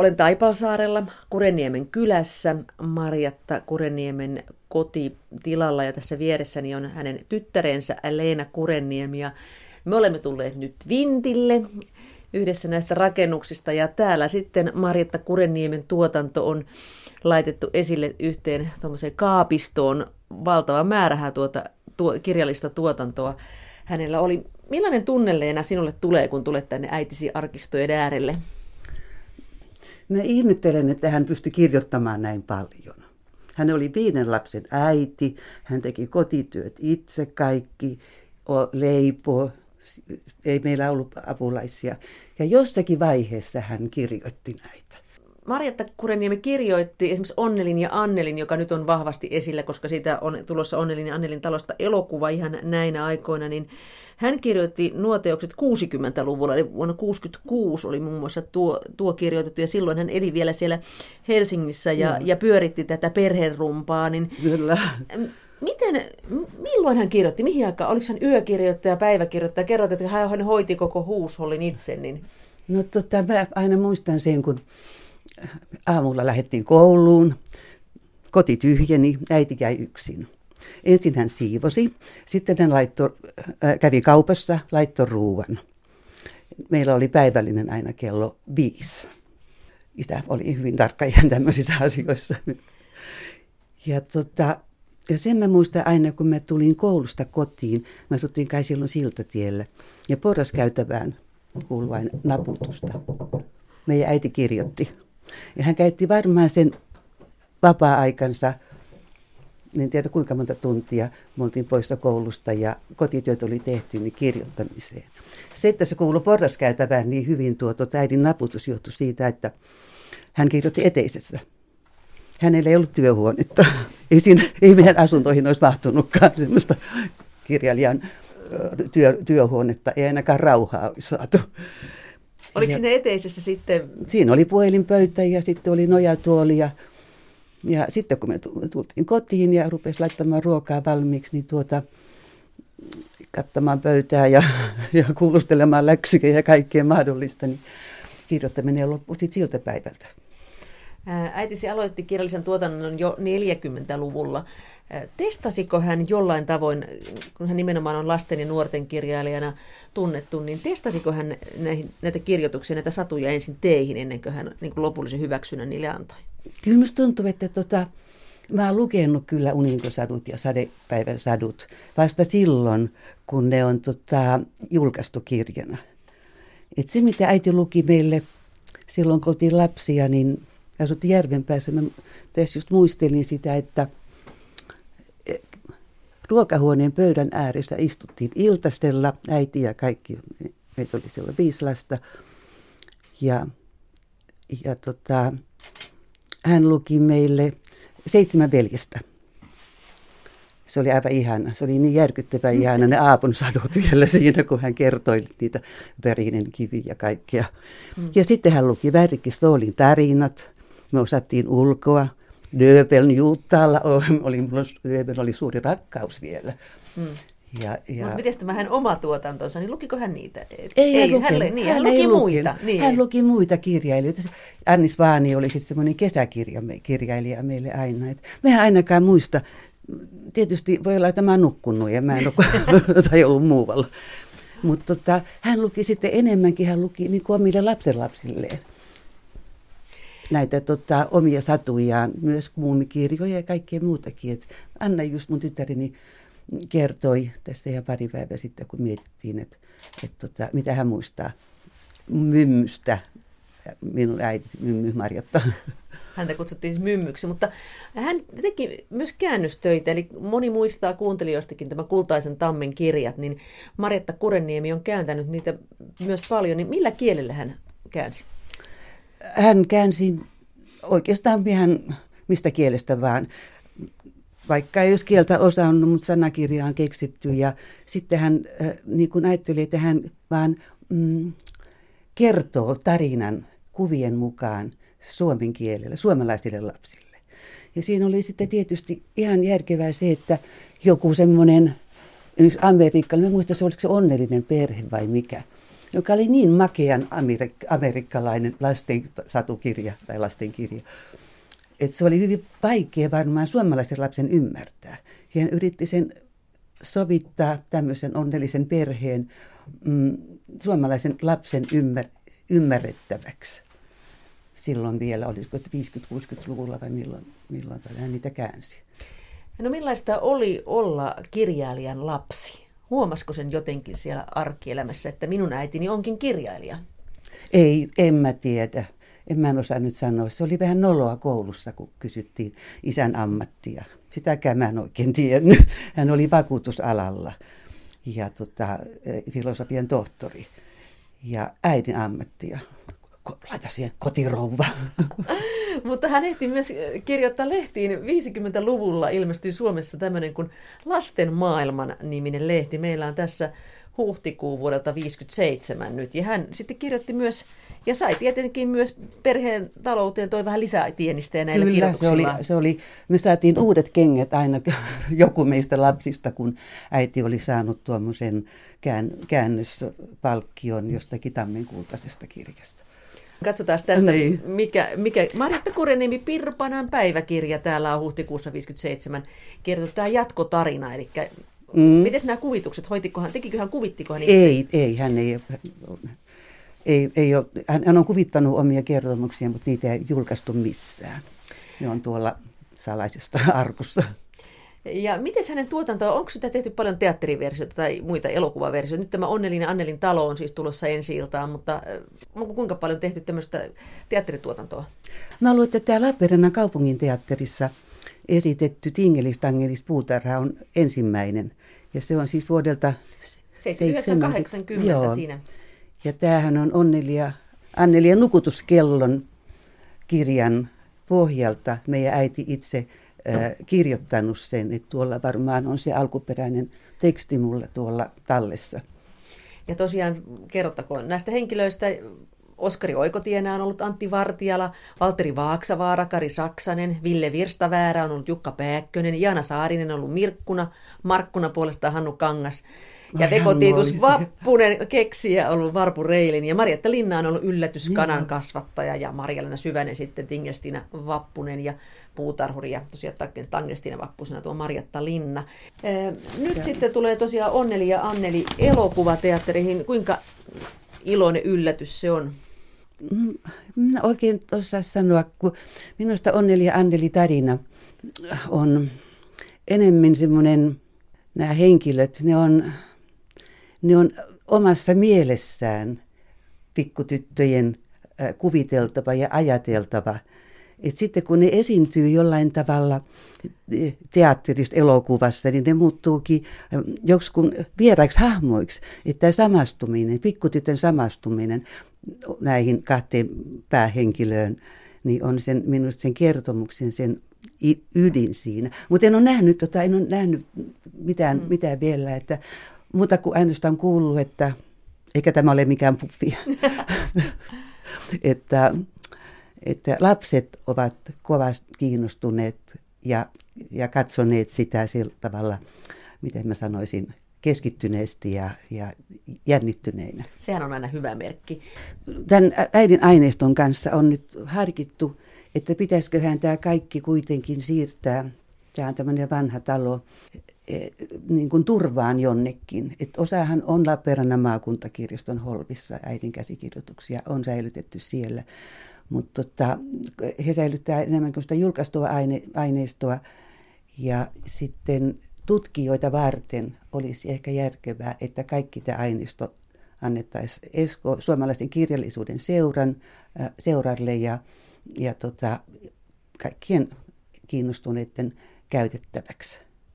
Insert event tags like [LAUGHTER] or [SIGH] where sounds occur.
Olen Taipalsaarella Kureniemen kylässä Marjatta Kureniemen kotitilalla ja tässä vieressäni on hänen tyttärensä Leena Kureniemi ja me olemme tulleet nyt Vintille yhdessä näistä rakennuksista ja täällä sitten Marjatta Kureniemen tuotanto on laitettu esille yhteen tuommoiseen kaapistoon valtava määrähän tuota tuo, kirjallista tuotantoa hänellä oli. Millainen tunne Leena sinulle tulee, kun tulet tänne äitisi arkistojen äärelle? Mä ihmettelen, että hän pystyi kirjoittamaan näin paljon. Hän oli viiden lapsen äiti, hän teki kotityöt itse kaikki, leipo, ei meillä ollut apulaisia. Ja jossakin vaiheessa hän kirjoitti näitä. Marjatta Kureniemi kirjoitti esimerkiksi Onnelin ja Annelin, joka nyt on vahvasti esillä, koska siitä on tulossa Onnelin ja Annelin talosta elokuva ihan näinä aikoina, niin hän kirjoitti nuo teokset 60-luvulla, eli vuonna 66 oli muun muassa tuo, tuo kirjoitettu, ja silloin hän eli vielä siellä Helsingissä ja, ja pyöritti tätä perherumpaa. Niin Kyllä. Miten, milloin hän kirjoitti, mihin aikaan? Oliko hän yökirjoittaja, päiväkirjoittaja? Kerroit, että hän hoiti koko huushollin itse. Niin... No tota, mä aina muistan sen, kun aamulla lähdettiin kouluun, koti tyhjeni, äiti jäi yksin. Ensin hän siivosi, sitten hän laitto, äh, kävi kaupassa, laittoi ruuan. Meillä oli päivällinen aina kello viisi. Isä oli hyvin tarkka ihan tämmöisissä asioissa. Ja, tota, ja sen mä muistan aina, kun mä tulin koulusta kotiin, mä asuttiin kai silloin siltatielle, ja porraskäytävään kuului vain naputusta. Meidän äiti kirjoitti. Ja hän käytti varmaan sen vapaa-aikansa en tiedä kuinka monta tuntia me oltiin poissa koulusta ja kotityöt oli tehty niin kirjoittamiseen. Se, että se kuului porraskäytävään niin hyvin tuo tuota äidin naputus johtui siitä, että hän kirjoitti eteisessä. Hänellä ei ollut työhuonetta. Ei, siinä, ei meidän asuntoihin olisi mahtunutkaan sellaista kirjailijan työ, työhuonetta. Ei ainakaan rauhaa olisi saatu. Oliko ja, siinä eteisessä sitten? Siinä oli puhelinpöytä ja sitten oli nojatuoli ja ja sitten kun me tultiin kotiin ja rupesi laittamaan ruokaa valmiiksi, niin tuota, kattamaan pöytää ja, [LAUGHS] ja kuulustelemaan läksyjä ja kaikkea mahdollista, niin kirjoittaminen loppui sitten siltä päivältä. Äitisi aloitti kirjallisen tuotannon jo 40-luvulla. Testasiko hän jollain tavoin, kun hän nimenomaan on lasten ja nuorten kirjailijana tunnettu, niin testasiko hän näihin, näitä kirjoituksia, näitä satuja ensin teihin ennen kuin hän niin kuin lopullisen hyväksynnän niille antoi? Kyllä minusta tuntuu, että tota, mä oon lukenut kyllä uninkosadut ja sadepäivän sadut vasta silloin, kun ne on tota, julkaistu kirjana. Et se, mitä äiti luki meille silloin, kun oltiin lapsia, niin asuttiin Järvenpäässä. Mä tässä just muistelin sitä, että e, ruokahuoneen pöydän ääressä istuttiin iltastella, äiti ja kaikki, meitä oli siellä viisi lasta. Ja, ja tota, hän luki meille seitsemän veljestä. Se oli aivan ihana. Se oli niin järkyttävän ihana ne Aapun sadut vielä siinä, kun hän kertoi niitä verinen kivi ja kaikkea. Mm. Ja sitten hän luki Värikki Stoolin tarinat. Me osattiin ulkoa. Döbeln Juuttaalla oli, Döbeln oli suuri rakkaus vielä. Mm. Ja, ja... Mutta miten tämä hän oma tuotantonsa, niin lukiko hän niitä? Ei, ei hän, hän, niin, hän, hän luki muita. Niin. Hän luki muita kirjailijoita. Annis Vaani oli sitten semmoinen kesäkirjailija meille aina. Et mehän ainakaan muista. Tietysti voi olla, että mä oon nukkunut ja mä en ole, [LAUGHS] [LAUGHS] tai ollut muualla. Mutta tota, hän luki sitten enemmänkin, hän luki niin kuin omille lapsenlapsilleen näitä tota, omia satujaan, myös muumikirjoja ja kaikkea muutakin. Et Anna just mun tyttäreni kertoi tässä ihan pari päivää sitten, kun mietittiin, että, että tota, mitä hän muistaa mymmystä, minun äiti Mymmy Marjatta. [LAUGHS] Häntä kutsuttiin siis Mymmyksi, mutta hän teki myös käännöstöitä, eli moni muistaa kuuntelijoistakin tämän Kultaisen tammen kirjat, niin Marjatta Kureniemi on kääntänyt niitä myös paljon, niin millä kielellä hän käänsi? Hän käänsi oikeastaan ihan mistä kielestä vaan vaikka ei olisi kieltä osannut, mutta sanakirja on keksitty. Ja sitten hän niin kuin ajatteli, että hän vaan mm, kertoo tarinan kuvien mukaan suomen kielellä, suomalaisille lapsille. Ja siinä oli sitten tietysti ihan järkevää se, että joku semmoinen, esimerkiksi amerikkalainen, mä muistan se oliko se onnellinen perhe vai mikä, joka oli niin makean amerik- amerikkalainen lasten satukirja tai lastenkirja, että se oli hyvin vaikea varmaan suomalaisen lapsen ymmärtää. Hän yritti sen sovittaa tämmöisen onnellisen perheen mm, suomalaisen lapsen ymmär, ymmärrettäväksi. Silloin vielä, olisiko 50-60-luvulla vai milloin, milloin hän niitä käänsi. No millaista oli olla kirjailijan lapsi? Huomasiko sen jotenkin siellä arkielämässä, että minun äitini onkin kirjailija? Ei, en mä tiedä. En mä en osaa nyt sanoa. Se oli vähän noloa koulussa, kun kysyttiin isän ammattia. Sitäkään mä en oikein tiennyt. Hän oli vakuutusalalla ja tota, filosofian tohtori. Ja äidin ammattia. Laita siihen kotirouva. [LAUGHS] Mutta hän ehti myös kirjoittaa lehtiin 50-luvulla ilmestyi Suomessa tämmöinen kuin Lasten maailman niminen lehti. Meillä on tässä huhtikuu vuodelta 57 nyt. Ja hän sitten kirjoitti myös, ja sai tietenkin myös perheen talouteen toi vähän lisää tienistä näillä Kyllä, se oli, se oli, me saatiin uudet kengät aina [LAUGHS] joku meistä lapsista, kun äiti oli saanut tuommoisen kään, käännöspalkkion jostakin tammenkultaisesta kirjasta. Katsotaan tästä, niin. mikä, mikä Marjatta Kureniemi Pirpanan päiväkirja täällä on huhtikuussa 57. Kertoo tämä jatkotarina, eli mm. miten nämä kuvitukset, hoitikohan, tekiköhän, kuvittikohan itse? Ei, ei, hän ei, ei, ei ole, hän on kuvittanut omia kertomuksia, mutta niitä ei julkaistu missään. Ne on tuolla salaisessa arkussa. Ja miten hänen tuotantoa, onko sitä tehty paljon teatteriversioita tai muita elokuvaversioita? Nyt tämä Onnellinen Annelin talo on siis tulossa ensi iltaan, mutta äh, onko kuinka paljon tehty tämmöistä teatterituotantoa? Mä luulen, että tämä Lappeenrannan kaupungin teatterissa esitetty Tingelis Tangelis puutarha on ensimmäinen. Ja se on siis vuodelta 1980 Joo. siinä. Ja tämähän on Onnelia, Annelia Nukutuskellon kirjan pohjalta meidän äiti itse kirjoittanut sen, että tuolla varmaan on se alkuperäinen teksti mulla tuolla tallessa. Ja tosiaan kerrottakoon näistä henkilöistä, Oskari Oikotienä on ollut Antti Vartiala, Valteri Vaaksavaara, Kari Saksanen, Ville Virstaväärä on ollut Jukka Pääkkönen, Jaana Saarinen on ollut Mirkkuna, Markkuna puolestaan Hannu Kangas. Ja Veko Tiitus Vappunen keksijä on ollut Varpu Reilin ja Marjatta Linna on ollut yllätyskanan kasvattaja ja Marjalena Syvänen sitten Tingestina Vappunen ja puutarhuri ja tosiaan Tangestina Vappusena tuo Marjatta Linna. Nyt ja. sitten tulee tosiaan Onneli ja Anneli elokuvateatteriin. Kuinka iloinen yllätys se on? Mm, minä oikein osaa sanoa, kun minusta Onneli ja Anneli tarina on enemmän semmoinen, nämä henkilöt, ne on, ne on omassa mielessään pikkutyttöjen kuviteltava ja ajateltava – et sitten kun ne esiintyy jollain tavalla teatterista elokuvassa, niin ne muuttuukin joksikun vieraiksi hahmoiksi. Että tämä samastuminen, pikkutytön samastuminen näihin kahteen päähenkilöön, niin on sen, minusta sen kertomuksen sen ydin siinä. Mutta en ole nähnyt, tota, en ole nähnyt mitään, mm. mitään vielä, että muuta kuin ainoastaan kuullut, että eikä tämä ole mikään puffi. [LAUGHS] että että lapset ovat kovasti kiinnostuneet ja, ja katsoneet sitä sillä tavalla, miten mä sanoisin, keskittyneesti ja, ja jännittyneinä. Sehän on aina hyvä merkki. Tämän äidin aineiston kanssa on nyt harkittu, että pitäisiköhän tämä kaikki kuitenkin siirtää, tämä on tämmöinen vanha talo, e, niin kuin turvaan jonnekin. Et osahan on Lappeenrannan maakuntakirjaston holvissa äidin käsikirjoituksia, on säilytetty siellä. Mutta tota, he säilyttää enemmän kuin sitä julkaistua aine, aineistoa. Ja sitten tutkijoita varten olisi ehkä järkevää, että kaikki tämä aineisto annettaisiin Esko, suomalaisen kirjallisuuden seuran, seuralle ja, ja tota, kaikkien kiinnostuneiden käytettäväksi.